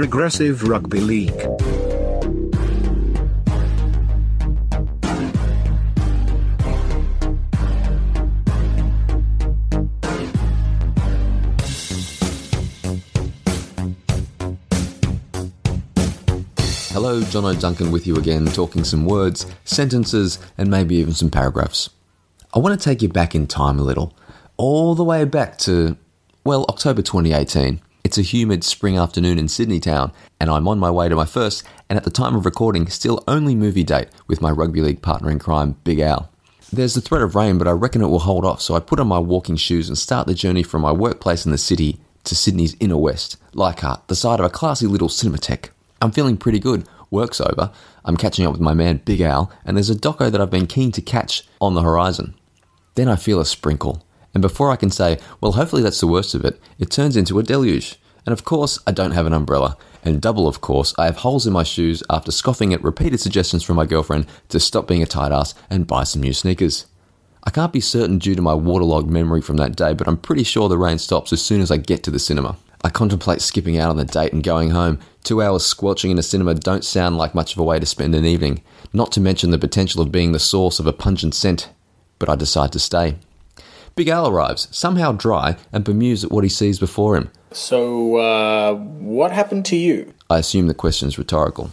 Progressive Rugby League. Hello, John O'Duncan with you again, talking some words, sentences, and maybe even some paragraphs. I want to take you back in time a little, all the way back to, well, October 2018. It's a humid spring afternoon in Sydney town, and I'm on my way to my first, and at the time of recording, still only movie date with my rugby league partner in crime, Big Al. There's the threat of rain, but I reckon it will hold off, so I put on my walking shoes and start the journey from my workplace in the city to Sydney's inner west, Leichhardt, the site of a classy little cinematheque. I'm feeling pretty good. Work's over. I'm catching up with my man Big Al, and there's a doco that I've been keen to catch on the horizon. Then I feel a sprinkle, and before I can say, well, hopefully that's the worst of it, it turns into a deluge. And of course, I don't have an umbrella. And double, of course, I have holes in my shoes after scoffing at repeated suggestions from my girlfriend to stop being a tight ass and buy some new sneakers. I can't be certain due to my waterlogged memory from that day, but I'm pretty sure the rain stops as soon as I get to the cinema. I contemplate skipping out on the date and going home. Two hours squelching in a cinema don't sound like much of a way to spend an evening, not to mention the potential of being the source of a pungent scent. But I decide to stay. Big Al arrives, somehow dry, and bemused at what he sees before him. So, uh, what happened to you? I assume the question's rhetorical.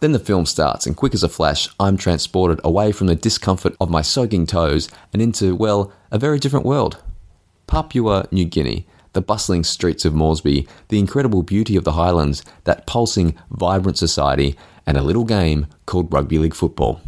Then the film starts, and quick as a flash, I'm transported away from the discomfort of my soaking toes and into, well, a very different world. Papua New Guinea, the bustling streets of Moresby, the incredible beauty of the Highlands, that pulsing, vibrant society, and a little game called rugby league football.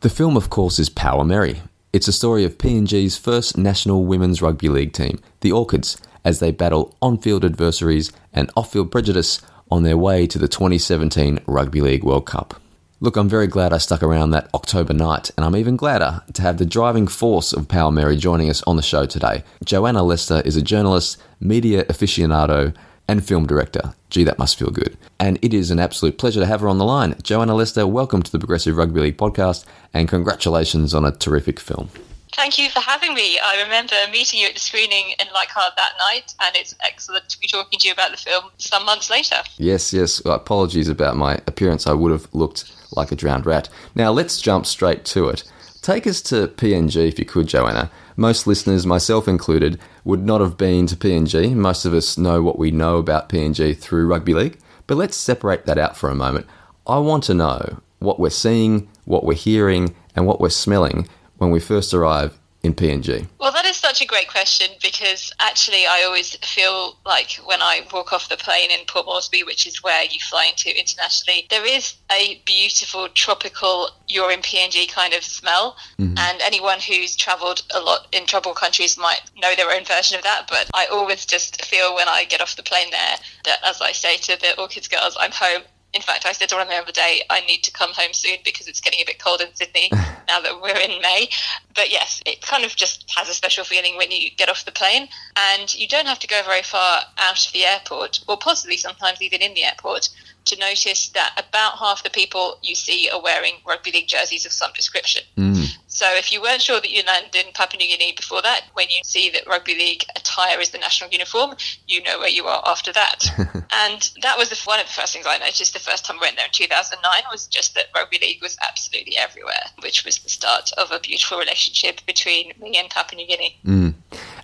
The film, of course, is Power Meri. It's a story of PNG's first national women's rugby league team, the Orchids, as they battle on field adversaries and off field prejudice on their way to the 2017 Rugby League World Cup. Look, I'm very glad I stuck around that October night, and I'm even gladder to have the driving force of Power Meri joining us on the show today. Joanna Lester is a journalist, media aficionado, and film director. Gee, that must feel good. And it is an absolute pleasure to have her on the line. Joanna Lester, welcome to the Progressive Rugby League podcast, and congratulations on a terrific film. Thank you for having me. I remember meeting you at the screening in Leichhardt that night, and it's excellent to be talking to you about the film some months later. Yes, yes. Apologies about my appearance. I would have looked like a drowned rat. Now, let's jump straight to it. Take us to PNG if you could, Joanna. Most listeners, myself included, would not have been to PNG. Most of us know what we know about PNG through rugby league, but let's separate that out for a moment. I want to know what we're seeing, what we're hearing, and what we're smelling when we first arrive in PNG? Well, such a great question because actually, I always feel like when I walk off the plane in Port Moresby, which is where you fly into internationally, there is a beautiful tropical you're in PNG kind of smell. Mm-hmm. And anyone who's travelled a lot in tropical countries might know their own version of that. But I always just feel when I get off the plane there that, as I say to the Orchids girls, I'm home in fact, I said to one of the other day, I need to come home soon because it's getting a bit cold in Sydney now that we're in May. But yes, it kind of just has a special feeling when you get off the plane. And you don't have to go very far out of the airport, or possibly sometimes even in the airport, to notice that about half the people you see are wearing rugby league jerseys of some description. Mm. So if you weren't sure that you landed in Papua New Guinea before that, when you see that rugby league attire is the national uniform, you know where you are after that. and that was the, one of the first things I noticed the first time I went there in 2009 was just that rugby league was absolutely everywhere, which was the start of a beautiful relationship between me and Papua New Guinea. Mm.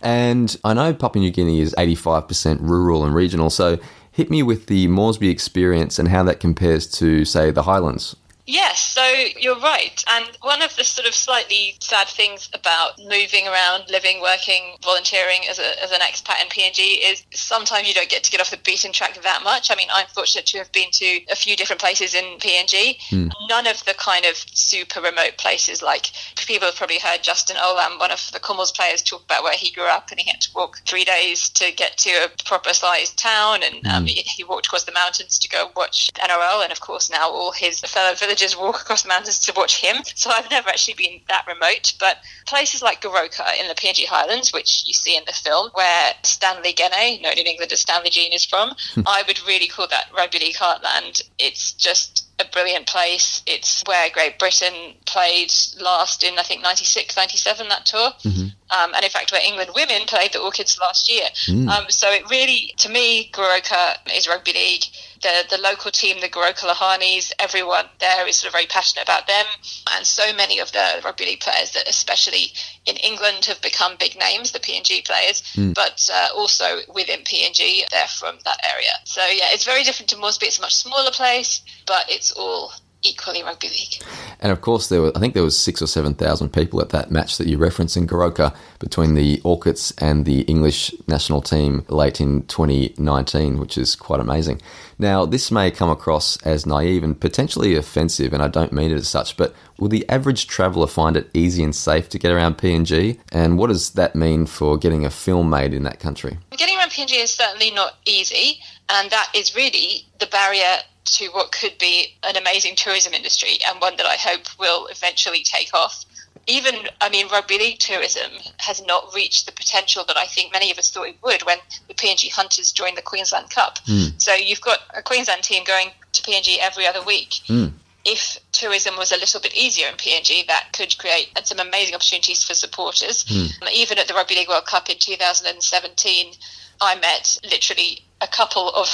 And I know Papua New Guinea is 85% rural and regional, so hit me with the Moresby experience and how that compares to, say, the Highlands. Yes, so you're right. And one of the sort of slightly sad things about moving around, living, working, volunteering as, a, as an expat in PNG is sometimes you don't get to get off the beaten track that much. I mean, I'm fortunate to have been to a few different places in PNG. Mm. None of the kind of super remote places like people have probably heard Justin Olam, one of the Commonwealth players, talk about where he grew up and he had to walk three days to get to a proper sized town. And um, mm. he, he walked across the mountains to go watch NRL. And of course, now all his fellow villagers just walk across the mountains to watch him. So I've never actually been that remote. But places like Goroka in the PNG Highlands, which you see in the film, where Stanley Gene, known in England as Stanley Jean, is from, I would really call that rugby league heartland. It's just a brilliant place. It's where Great Britain played last in, I think, 96, 97, that tour. Mm-hmm. Um, and in fact, where England women played the Orchids last year. Mm. Um, so it really, to me, Goroka is rugby league. The, the local team, the Goroka Lahanis, everyone there is sort of very passionate about them. And so many of the rugby league players that, especially in England, have become big names, the PNG players, but uh, also within PNG, they're from that area. So, yeah, it's very different to Moresby. It's a much smaller place, but it's all equally rugby league. And of course, there were I think there was six or seven thousand people at that match that you referenced in Goroka between the Orchids and the English national team late in 2019, which is quite amazing. Now, this may come across as naive and potentially offensive, and I don't mean it as such, but will the average traveller find it easy and safe to get around PNG? And what does that mean for getting a film made in that country? Getting around PNG is certainly not easy, and that is really the barrier to what could be an amazing tourism industry and one that I hope will eventually take off. Even, I mean, rugby league tourism has not reached the potential that I think many of us thought it would when the PNG Hunters joined the Queensland Cup. Hmm. So you've got a Queensland team going to PNG every other week. Hmm. If tourism was a little bit easier in PNG, that could create some amazing opportunities for supporters. Hmm. Even at the Rugby League World Cup in 2017, I met literally a couple of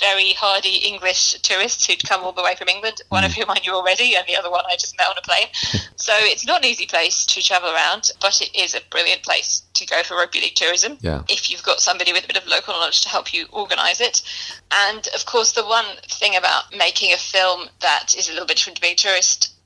very hardy English tourists who'd come all the way from England, one of hmm. whom I knew already, and the other one I just met on a plane. so it's not an easy place to travel around, but it is a brilliant place to go for rugby league tourism Yeah. if you've got somebody with a bit of local knowledge to help you organise it. And of course, the one thing about making a film that is a little bit different to being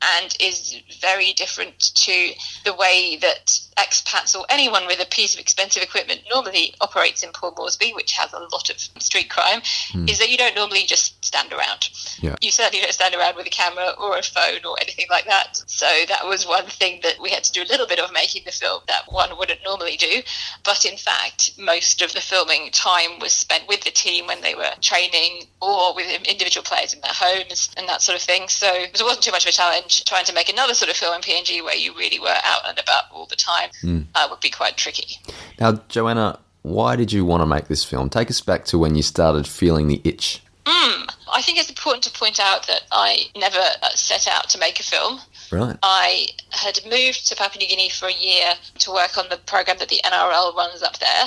and is very different to the way that expats or anyone with a piece of expensive equipment normally operates in Port Moresby, which has a lot of street crime, hmm. is that you don't normally just stand around. Yeah. You certainly don't stand around with a camera or a phone or anything like that. So that was one thing that we had to do a little bit of making the film that one wouldn't normally do. But in fact, most of the filming time was spent with the team when they were training or with individual players in their homes and that sort of thing. So it wasn't too much of a challenge. Trying to make another sort of film in PNG where you really were out and about all the time uh, would be quite tricky. Now, Joanna, why did you want to make this film? Take us back to when you started feeling the itch. I think it's important to point out that I never uh, set out to make a film. Right. I had moved to Papua New Guinea for a year to work on the program that the NRL runs up there.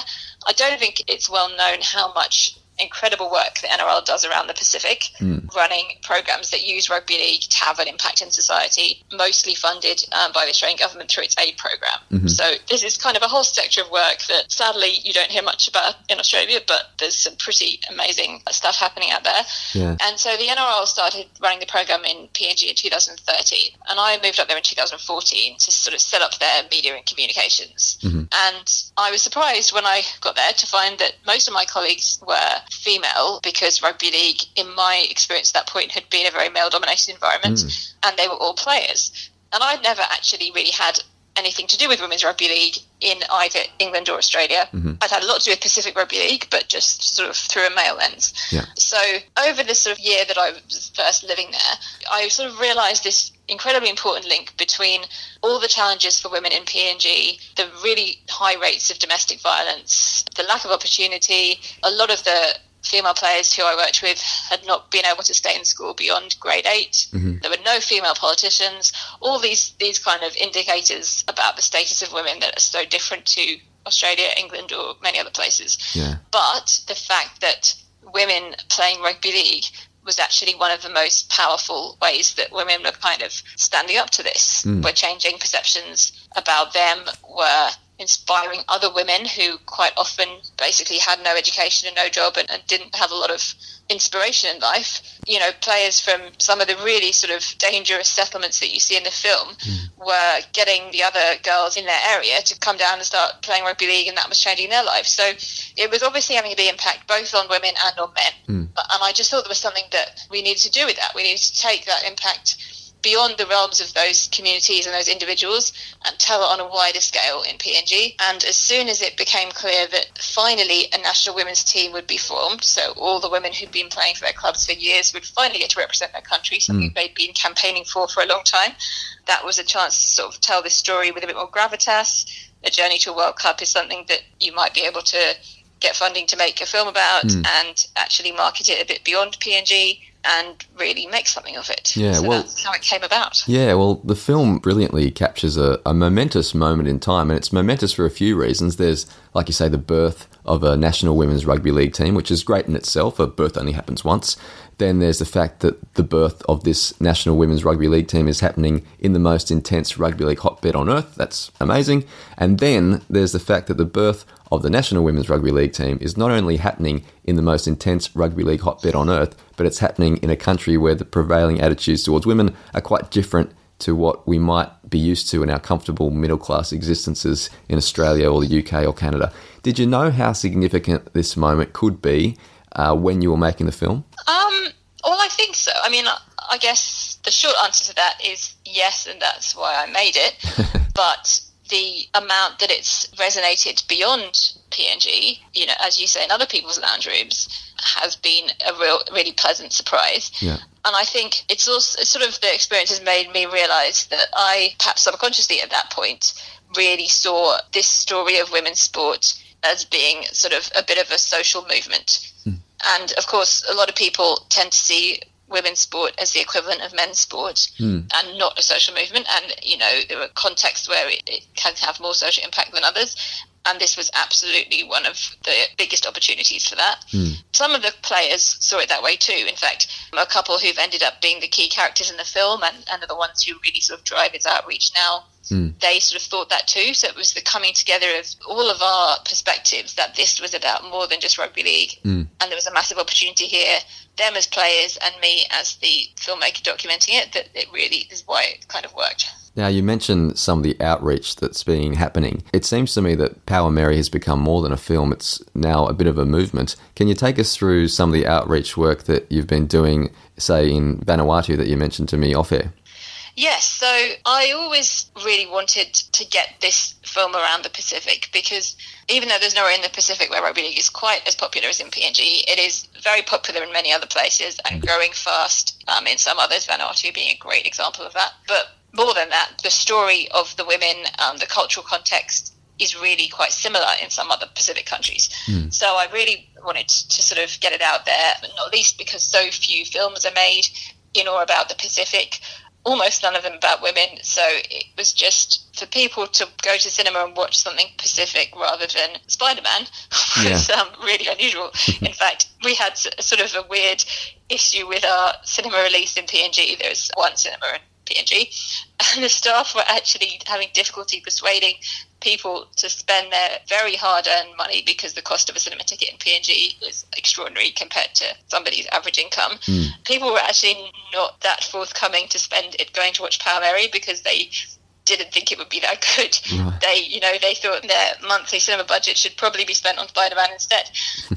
I don't think it's well known how much incredible work the NRL does around the Pacific, hmm. running programs that use rugby league to have an impact in society, mostly funded um, by the Australian government through its aid program. Mm-hmm. So this is kind of a whole sector of work that sadly you don't hear much about in Australia, but there's some pretty amazing stuff happening out there. Yeah. And so the NRL started running the program in PNG in 2013, and I moved up there in 2014 to sort of set up their media and communications. Mm-hmm. And I was surprised when I got there to find that most of my colleagues were female because rugby league, in my experience at that point, had been a very male-dominated environment, hmm. and they were all players. And I'd never actually really had anything to do with women's rugby league in either England or Australia. Mm-hmm. I'd had a lot to do with Pacific Rugby League, but just sort of through a male lens. Yeah. So over this sort of year that I was first living there, I sort of realised this incredibly important link between all the challenges for women in PNG, the really high rates of domestic violence, the lack of opportunity, a lot of the female players who I worked with had not been able to stay in school beyond grade 8 mm-hmm. There were no female politicians. All these these kind of indicators about the status of women that are so different to Australia, England, or many other places. Yeah. But the fact that women playing rugby league was actually one of the most powerful ways that women were kind of standing up to this. Hmm. Were changing perceptions about them. Were inspiring other women who quite often basically had no education and no job and, and didn't have a lot of inspiration in life. You know, players from some of the really sort of dangerous settlements that you see in the film hmm. were getting the other girls in their area to come down and start playing rugby league, and that was changing their lives. So it was obviously having a big impact both on women and on men. Hmm. But- And I just thought there was something that we needed to do with that. We needed to take that impact beyond the realms of those communities and those individuals and tell it on a wider scale in PNG. And as soon as it became clear that finally a national women's team would be formed, so all the women who'd been playing for their clubs for years would finally get to represent their country, something hmm. they'd been campaigning for for a long time, that was a chance to sort of tell this story with a bit more gravitas. A journey to a World Cup is something that you might be able to get funding to make a film about hmm. and actually market it a bit beyond PNG and really make something of it. Yeah, so well- that's how it came about. Yeah, well, the film brilliantly captures a, a momentous moment in time, and it's momentous for a few reasons. There's, like you say, the birth of a national women's rugby league team, which is great in itself. A birth only happens once. Then there's the fact that the birth of this national women's rugby league team is happening in the most intense rugby league hotbed on earth. That's amazing. And then there's the fact that the birth of the national women's rugby league team is not only happening in the most intense rugby league hotbed on earth, but it's happening in a country where the prevailing attitudes towards women are quite different to what we might be used to in our comfortable middle class existences in Australia or the UK or Canada. Did you know how significant this moment could be uh, when you were making the film? Um, well, I think so. I mean, I, I guess the short answer to that is yes, and that's why I made it. but the amount that it's resonated beyond PNG, you know, as you say, in other people's lounge rooms, has been a real, really pleasant surprise. Yeah. And I think it's also it's sort of the experience has made me realise that I, perhaps subconsciously at that point, really saw this story of women's sport as being sort of a bit of a social movement. Hmm. And of course, a lot of people tend to see women's sport as the equivalent of men's sport hmm. and not a social movement. And, you know, there are contexts where it, it can have more social impact than others. And this was absolutely one of the biggest opportunities for that. Hmm. Some of the players saw it that way too. In fact, a couple who've ended up being the key characters in the film and, and are the ones who really sort of drive its outreach now hmm. they sort of thought that too. So it was the coming together of all of our perspectives that this was about more than just rugby league. Hmm. And there was a massive opportunity here, them as players and me as the filmmaker documenting it, that it really is why it kind of worked. Now, you mentioned some of the outreach that's been happening. It seems to me that Power Meri has become more than a film, it's now a bit of a movement. Can you take us through some of the outreach work that you've been doing, say, in Vanuatu that you mentioned to me off air? Yes, so I always really wanted to get this film around the Pacific because even though there's nowhere in the Pacific where rugby league is quite as popular as in PNG, it is very popular in many other places and growing fast um, in some others, Vanuatu being a great example of that. But more than that, the story of the women, um, the cultural context is really quite similar in some other Pacific countries. So I really wanted to sort of get it out there, not least because so few films are made in or about the Pacific almost none of them about women. So it was just for people to go to cinema and watch something Pacific rather than Spider Man was um, really unusual. in fact, we had sort of a weird issue with our cinema release in PNG. There's one cinema in PNG, and the staff were actually having difficulty persuading people to spend their very hard earned money because the cost of a cinema ticket in PNG is extraordinary compared to somebody's average income. Hmm. People were actually not that forthcoming to spend it going to watch Power Meri because they didn't think it would be that good. Right. They, you know, they thought their monthly cinema budget should probably be spent on Spider Man instead.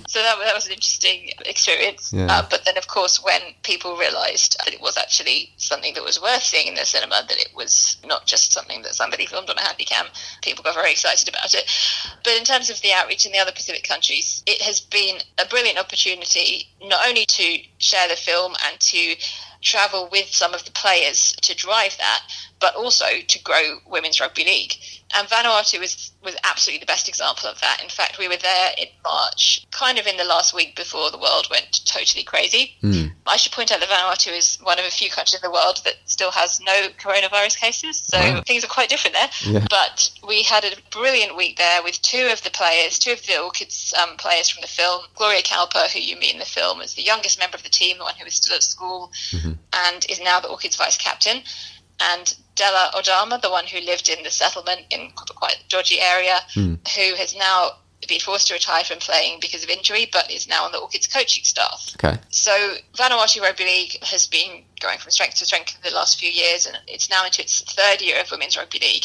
so that, that was an interesting experience. Yeah. Uh, but then, of course, when people realised that it was actually something that was worth seeing in the cinema, that it was not just something that somebody filmed on a handycam, people got very excited about it. But in terms of the outreach in the other Pacific countries, it has been a brilliant opportunity not only to share the film and to travel with some of the players to drive that, but also to grow women's rugby league. And Vanuatu was, was absolutely the best example of that. In fact, we were there in March, kind of in the last week before the world went totally crazy. I should point out that Vanuatu is one of a few countries in the world that still has no coronavirus cases, so Wow. things are quite different there. Yeah. But we had a brilliant week there with two of the players, two of the Orchids um, players from the film. Gloria Kaupa, who you meet in the film, is the youngest member of the team, the one who is still at school, and is now the Orchids vice captain. And Della Odama, the one who lived in the settlement in quite a dodgy area, hmm. who has now been forced to retire from playing because of injury, but is now on the Orchids coaching staff. Okay. So Vanuatu Rugby League has been going from strength to strength in the last few years, and it's now into its third year of women's rugby league.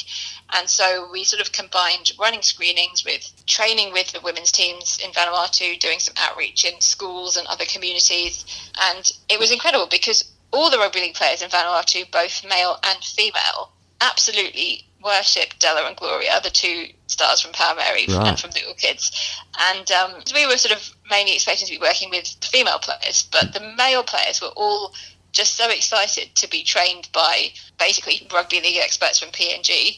And so we sort of combined running screenings with training with the women's teams in Vanuatu, doing some outreach in schools and other communities, and it was incredible because all the rugby league players in Vanuatu, both male and female, absolutely worship Della and Gloria, the two stars from Power Meri Right. and from the Orchids. And um, we were sort of mainly expecting to be working with the female players, but the male players were all just so excited to be trained by basically rugby league experts from PNG.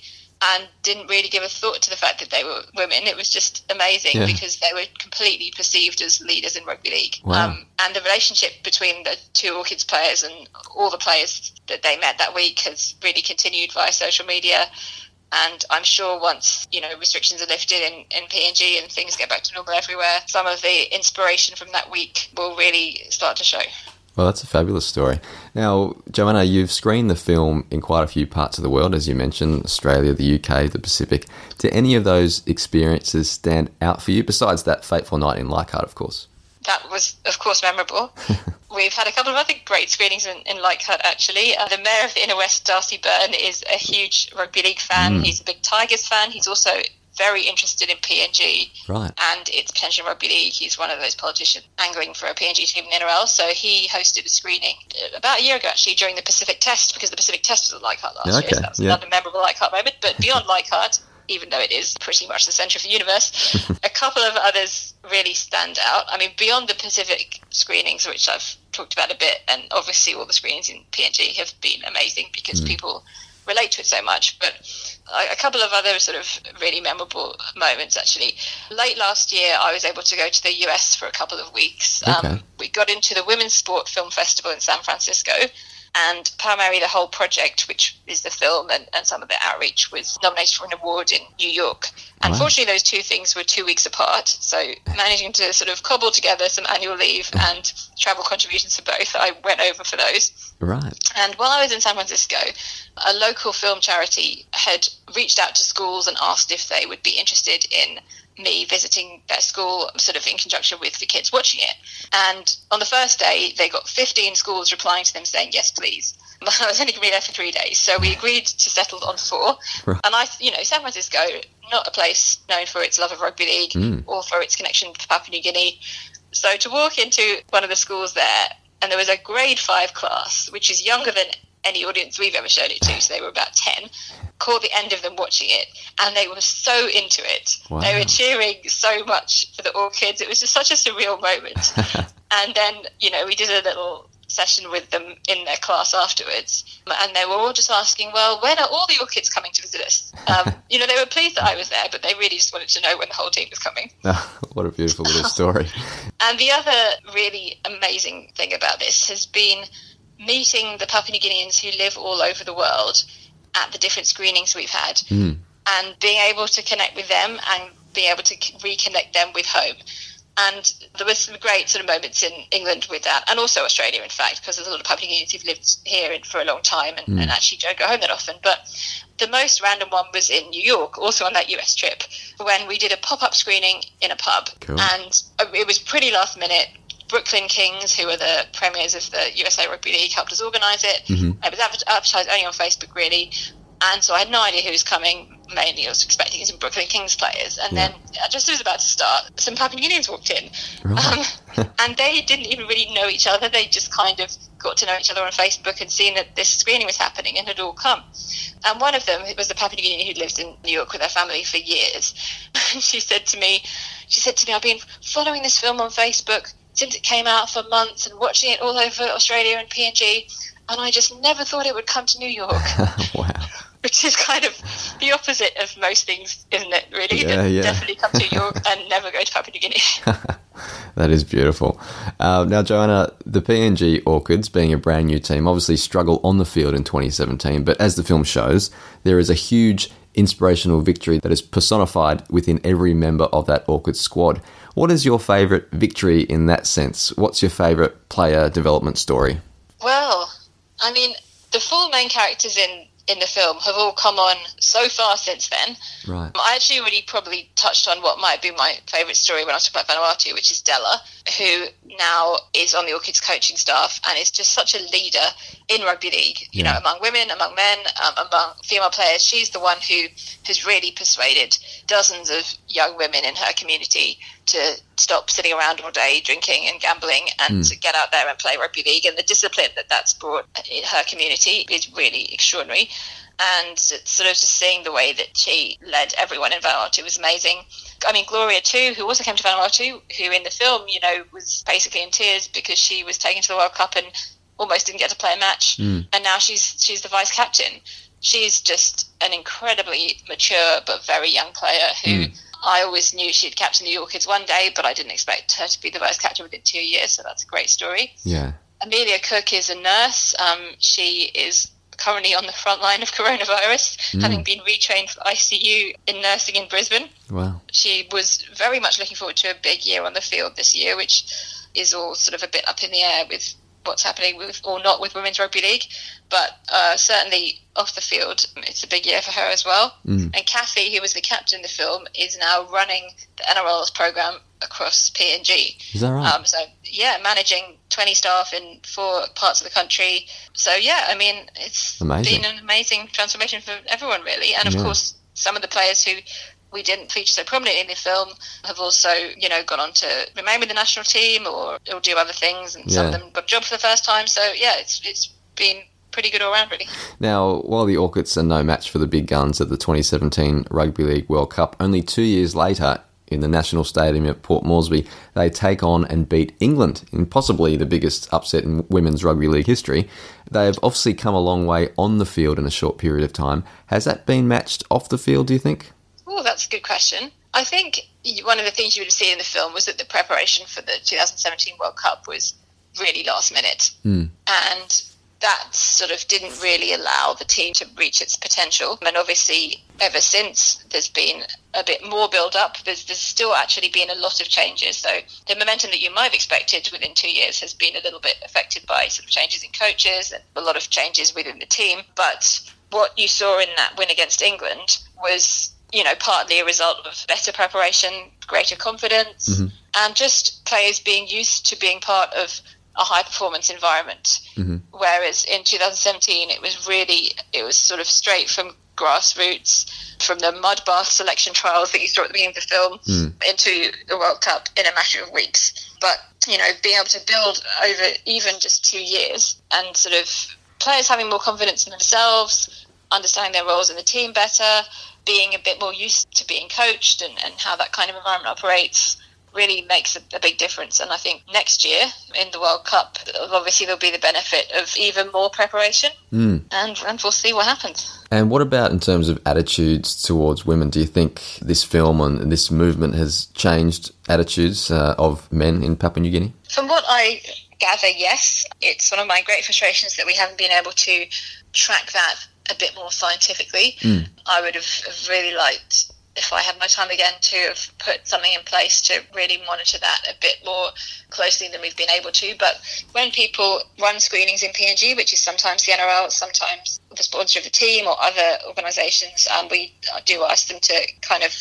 And didn't really give a thought to the fact that they were women. It was just amazing Yeah. because they were completely perceived as leaders in rugby league. Wow. Um, and the relationship between the two Orchids players and all the players that they met that week has really continued via social media. And I'm sure once you know restrictions are lifted in, in PNG and things get back to normal everywhere, some of the inspiration from that week will really start to show. Well, that's a fabulous story. Now, Joanna, you've screened the film in quite a few parts of the world, as you mentioned Australia, the UK, the Pacific. Do any of those experiences stand out for you, besides that fateful night in Leichhardt, of course? that was, of course, memorable. We've had a couple of other great screenings in, in Leichhardt, actually. Uh, the mayor of the Inner West, Darcy Byrne, is a huge rugby league fan. He's a big Tigers fan. He's also very interested in PNG Right. and its potential in rugby league. He's one of those politicians angling for a PNG team in NRL. So he hosted a screening uh, about a year ago, actually, during the Pacific Test, because the Pacific Test was at Leichhardt last Okay, year. So that was yeah. another memorable Leichhardt moment. But beyond Leichhardt, even though it is pretty much the centre of the universe, a couple of others really stand out. I mean, beyond the Pacific screenings, which I've talked about a bit, and obviously all the screenings in PNG have been amazing because people relate to it so much. But a couple of other sort of really memorable moments actually. Late last year, I was able to go to the US for a couple of weeks. Okay. Um, we got into the Women's Sport Film Festival in San Francisco. And primarily the whole project, which is the film and, and some of the outreach, was nominated for an award in New York. Unfortunately, those two things were two weeks apart. So, managing to sort of cobble together some annual leave and travel contributions for both, I went over for those. Right. And while I was in San Francisco, a local film charity had reached out to schools and asked if they would be interested in me visiting their school, sort of in conjunction with the kids watching it. And on the first day, they got 15 schools replying to them saying, yes, please. But I was only going to be there for three days, so we agreed to settle on four. Right. And I, you know, San Francisco, not a place known for its love of rugby league hmm. or for its connection to Papua New Guinea. So to walk into one of the schools there, and there was a grade five class, which is younger than any audience we've ever shown it to, so they were about 10, caught the end of them watching it, and they were so into it. Wow. They were cheering so much for the Orchids. It was just such a surreal moment. and then, you know, we did a little session with them in their class afterwards, and they were all just asking, well, when are all the Orchids coming to visit us? Um, you know, they were pleased that I was there, but they really just wanted to know when the whole team was coming. what a beautiful little story. And the other really amazing thing about this has been meeting the Papua New Guineans who live all over the world at the different screenings we've had and being able to connect with them and being able to reconnect them with home. And there was some great sort of moments in England with that, and also Australia, in fact, because there's a lot of Papua New Guineans who've lived here for a long time and, and actually don't go home that often. But the most random one was in New York, also on that US trip, when we did a pop up screening in a pub. Cool. And uh, it was pretty last minute. Brooklyn Kings, who are the premiers of the USA Rugby League, helped us organise it. It was advertised only on Facebook, really. And so I had no idea who was coming. Mainly, I was expecting some Brooklyn Kings players. And then, uh, just as it was about to start, some Papua New Guineans walked in. Right. Um, and they didn't even really know each other. They just kind of got to know each other on Facebook and seen that this screening was happening and had all come. And one of them was a Papua New Guinean who'd lived in New York with her family for years. And she said to me, she said to me, I've been following this film on Facebook since it came out for months and watching it all over Australia and PNG. And I just never thought it would come to New York, wow. which is kind of the opposite of most things, isn't it? Really, Yeah, yeah. definitely come to New York and never go to Papua New Guinea. That is beautiful. Uh, now, Joanna, the PNG Orchids, being a brand new team, obviously struggle on the field in 2017, but as the film shows, there is a huge inspirational victory that is personified within every member of that Orchid squad. What is your favourite victory in that sense? What's your favourite player development story? Well, I mean, the full main characters in in the film have all come on so far since then. Right. I actually already probably touched on what might be my favourite story when I was talking about Vanuatu, which is Della, who now is on the Orchids coaching staff and is just such a leader in rugby league. You Yeah. know, among women, among men, um, among female players. She's the one who has really persuaded dozens of young women in her community to stop sitting around all day drinking and gambling and hmm. to get out there and play rugby league. And the discipline that that's brought in her community is really extraordinary. And sort of just seeing the way that she led everyone in Vanuatu was amazing. I mean, Gloria too, who also came to Vanuatu, who in the film, you know, was basically in tears because she was taken to the World Cup and almost didn't get to play a match, hmm. and now she's she's the vice captain. she's just an incredibly mature but very young player who hmm. I always knew she'd captain the Orchids one day, but I didn't expect her to be the vice captain within two years. So that's a great story. Yeah. Amelia Kuk is a nurse. Um, she is currently on the front line of coronavirus, having been retrained for ICU in nursing in Brisbane. Wow. She was very much looking forward to a big year on the field this year, which is all sort of a bit up in the air with what's happening with or not with women's rugby league. But uh, certainly off the field, it's a big year for her as well. And Kathy, who was the captain in the film, is now running the NRL's program across PNG. Is that right? Um, so yeah, managing 20 staff in four parts of the country. So yeah, I mean, it's Amazing. been an amazing transformation for everyone really. And of Yeah. course, some of the players who we didn't feature so prominently in the film have also, you know, gone on to remain with the national team or, or do other things. And some of them got jobs for the first time. So yeah, it's it's been pretty good all round really. Now, while the Orchids are no match for the big guns at the 2017 Rugby League World Cup, only two years later, in the National Stadium at Port Moresby, they take on and beat England in possibly the biggest upset in women's rugby league history. They've obviously come a long way on the field in a short period of time. Has that been matched off the field, do you think? Oh, that's a good question. I think one of the things you would have seen in the film was that the preparation for the 2017 World Cup was really last minute. Hmm. And that sort of didn't really allow the team to reach its potential. And obviously, ever since, there's been a bit more build up. There's, there's still actually been a lot of changes. So the momentum that you might have expected within two years has been a little bit affected by sort of changes in coaches and a lot of changes within the team. But what you saw in that win against England was you know, partly a result of better preparation, greater confidence, mm-hmm. and just players being used to being part of a high performance environment. Mm-hmm. Whereas in 2017, it was really, it was sort of straight from grassroots, from the mud bath selection trials that you saw at the beginning of the film mm. into the World Cup in a matter of weeks. But, you know, being able to build over even just two years and sort of players having more confidence in themselves, understanding their roles in the team better, being a bit more used to being coached and, and how that kind of environment operates really makes a, a big difference. And I think next year in the World Cup, obviously there'll be the benefit of even more preparation, and, and we'll see what happens. And what about in terms of attitudes towards women? Do you think this film and this movement has changed attitudes uh, of men in Papua New Guinea? From what I gather, yes. It's one of my great frustrations that we haven't been able to track that a bit more scientifically. I would have, have really liked, if I had my time again, to have put something in place to really monitor that a bit more closely than we've been able to. But when people run screenings in PNG, which is sometimes the NRL, sometimes the sponsor of the team or other organisations, um, we do ask them to kind of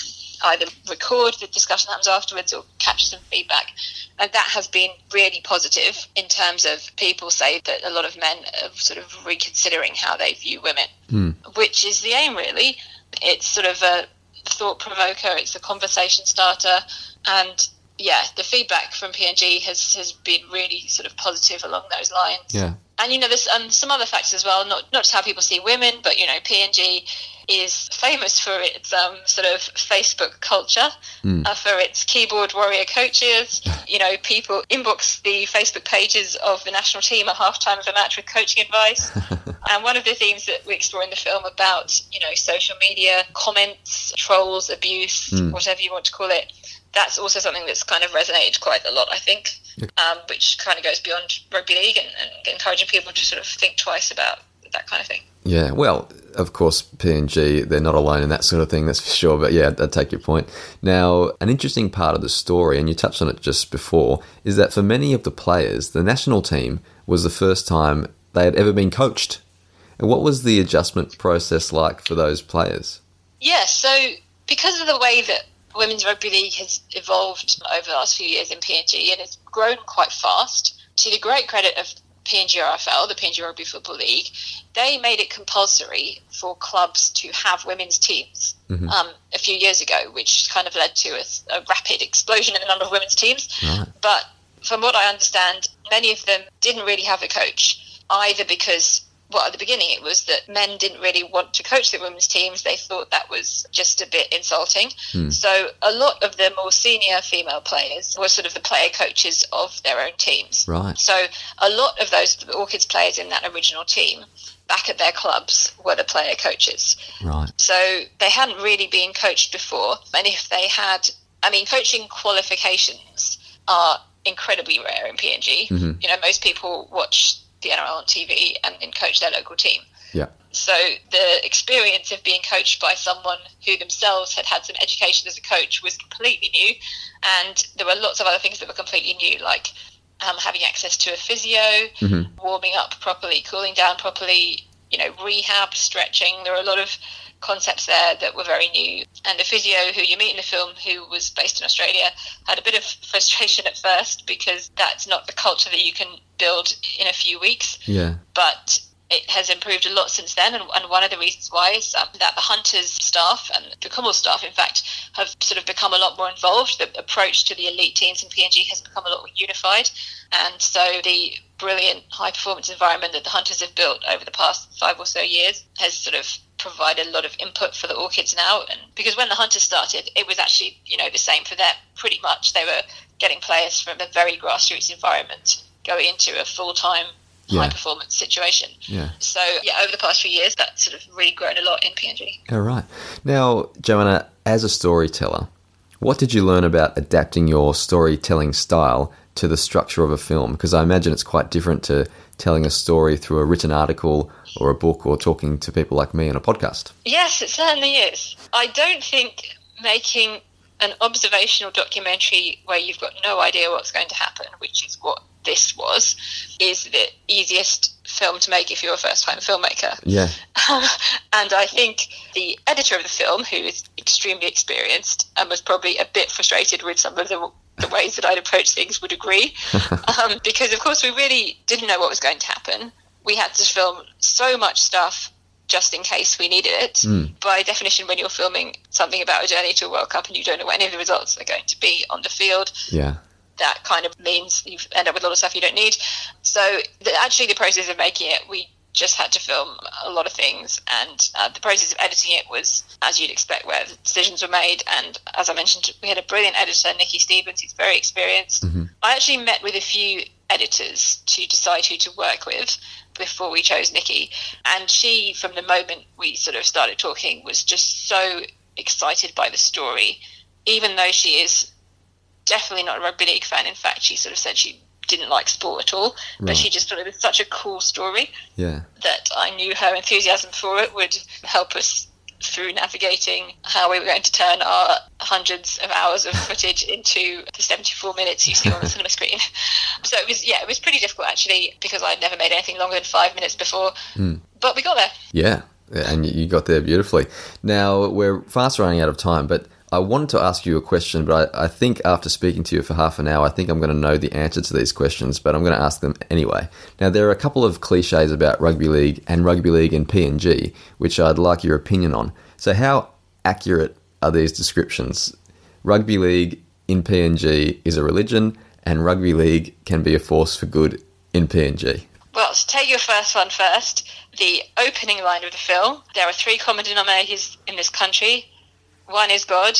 either record the discussion that happens afterwards or capture some feedback. And that has been really positive in terms of people say that a lot of men are sort of reconsidering how they view women, hmm. which is the aim, really. It's sort of a thought provoker, it's a conversation starter. And yeah, the feedback from PNG has, has been really sort of positive along those lines. Yeah. and you know there's um, some other factors as well not not just how people see women but you know png is famous for its um, sort of facebook culture uh, for its keyboard warrior coaches. You know people inbox the facebook pages of the national team at halftime of a match with coaching advice. And one of the themes that we explore in the film about you know social media comments trolls abuse whatever you want to call it that's also something that's kind of resonated quite a lot i think um, which kind of goes beyond rugby league and, and encouraging people to sort of think twice about that kind of thing. Yeah, well, of course, PNG, they're not alone in that sort of thing, that's for sure. But yeah, I take your point. Now, an interesting part of the story, and you touched on it just before, is that for many of the players, the national team was the first time they had ever been coached. And what was the adjustment process like for those players? Yeah, so because of the way that women's rugby league has evolved over the last few years in PNG and it's grown quite fast, to the great credit of PNG RFL, the PNG Rugby Football League, they made it compulsory for clubs to have women's teams um, a few years ago, which kind of led to a, a rapid explosion in the number of women's teams. Right. But from what I understand, many of them didn't really have a coach, either because well, at the beginning, it was that men didn't really want to coach the women's teams. They thought that was just a bit insulting. Hmm. So a lot of the more senior female players were sort of the player coaches of their own teams. Right. So a lot of those Orchids players in that original team back at their clubs were the player coaches. Right. So they hadn't really been coached before. And if they had, I mean, coaching qualifications are incredibly rare in PNG. Mm-hmm. You know, most people watch the NRL on TV and then coach their local team. Yeah. So the experience of being coached by someone who themselves had had some education as a coach was completely new, and there were lots of other things that were completely new, like um, having access to a physio, warming up properly, cooling down properly, you know, rehab, stretching. There were a lot of concepts there that were very new. And the physio who you meet in the film, who was based in Australia, had a bit of frustration at first because that's not the culture that you can build in a few weeks Yeah. but it has improved a lot since then. And, and one of the reasons why is um, that the Hunters staff and the Kumul staff, in fact, have sort of become a lot more involved. The approach to the elite teams in PNG has become a lot more unified. And so the brilliant high performance environment that the Hunters have built over the past five or so years has sort of provided a lot of input for the Orchids now. And because when the Hunters started, it was actually, you know, the same for them pretty much. They were getting players from a very grassroots environment going into a full time Yeah. high performance situation. Yeah. So yeah, over the past few years, that's sort of really grown a lot in PNG. All right. Now, Joanna, as a storyteller, what did you learn about adapting your storytelling style to the structure of a film? Because I imagine it's quite different to telling a story through a written article or a book or talking to people like me on a podcast. Yes, it certainly is. I don't think making an observational documentary where you've got no idea what's going to happen, which is what this was, is the easiest film to make if you're a first time filmmaker. Yeah. and I think the editor of the film, who is extremely experienced and was probably a bit frustrated with some of the, the ways that I'd approach things, would agree. um, because, of course, we really didn't know what was going to happen. We had to film so much stuff just in case we needed it. By definition, when you're filming something about a journey to a World Cup and you don't know what any of the results are going to be on the field, Yeah. that kind of means you end up with a lot of stuff you don't need. So the, actually, the process of making it, we just had to film a lot of things, and uh, the process of editing it was as you'd expect, where the decisions were made. And as I mentioned, we had a brilliant editor, Nikki Stevens, who's very experienced. I actually met with a few editors to decide who to work with before we chose Nikki, and she, from the moment we sort of started talking, was just so excited by the story, even though she is definitely not a rugby league fan. In fact, she sort of said she didn't like sport at all, Right. but she just thought it was such a cool story Yeah. that I knew her enthusiasm for it would help us through navigating how we were going to turn our hundreds of hours of footage into the 74 minutes you see on the cinema screen. So it was, yeah, it was pretty difficult actually because I'd never made anything longer than five minutes before. Hmm. But we got there. Yeah, and you got there beautifully. Now we're fast running out of time, but I wanted to ask you a question, but I, I think after speaking to you for half an hour, I think I'm going to know the answer to these questions, but I'm going to ask them anyway. Now there are a couple of cliches about rugby league and rugby league in PNG, which I'd like your opinion on. So how accurate are these descriptions? Rugby league in PNG is a religion, and rugby league can be a force for good in PNG. Well, to take your first one first, the opening line of the film, there are three common denominators in this country. One is God,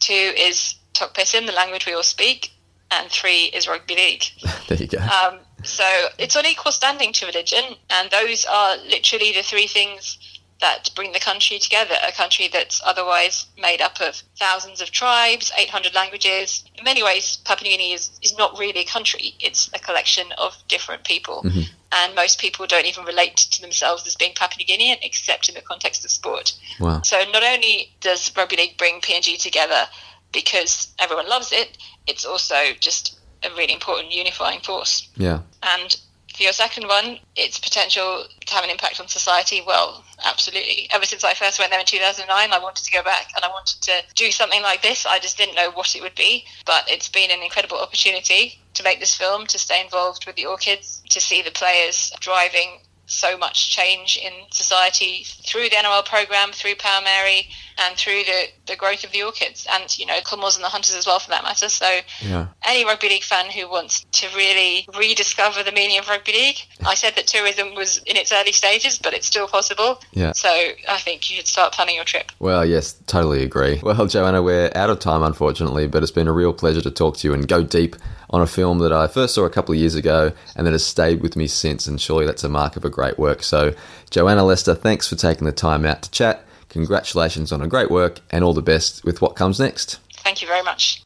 two is Tok Pisin, the language we all speak, and three is rugby league. There you go. Um, so it's on equal standing to religion, and those are literally the three things that bring the country together. A country that's otherwise made up of thousands of tribes, 800 languages. In many ways, Papua New Guinea is, is not really a country, it's a collection of different people. Mm-hmm. And most people don't even relate to themselves as being Papua New Guinean, except in the context of sport. Wow. So not only does rugby league bring PNG together because everyone loves it, it's also just a really important unifying force. Yeah. And your second one, its potential to have an impact on society, well, absolutely. Ever since I first went there in 2009, I wanted to go back and I wanted to do something like this. I just didn't know what it would be, but it's been an incredible opportunity to make this film, to stay involved with the Orchids, to see the players driving so much change in society through the NRL program, through Power Meri, and through the, the growth of the Orchids and, you know, Kumuls and the Hunters as well for that matter. So Yeah. any rugby league fan who wants to really rediscover the meaning of rugby league, I said that tourism was in its early stages, but it's still possible. Yeah. So I think you should start planning your trip. Well, yes, totally agree. Well, Joanna, we're out of time, unfortunately, but it's been a real pleasure to talk to you and go deep on a film that I first saw a couple of years ago and that has stayed with me since, and surely that's a mark of a great work. So, Joanna Lester, thanks for taking the time out to chat. Congratulations on a great work and all the best with what comes next. Thank you very much.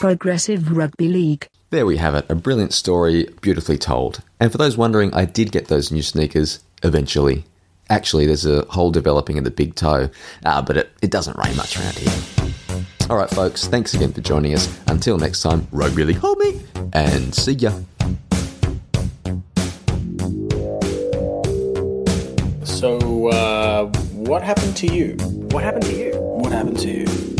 Progressive Rugby League. There we have it, a brilliant story, beautifully told. And for those wondering, I did get those new sneakers eventually. Actually, there's a hole developing in the big toe, ah, but it, it doesn't rain much around here. All right, folks, thanks again for joining us. Until next time, rugby league hold me, and see ya. So, uh, what happened to you? What happened to you? What happened to you?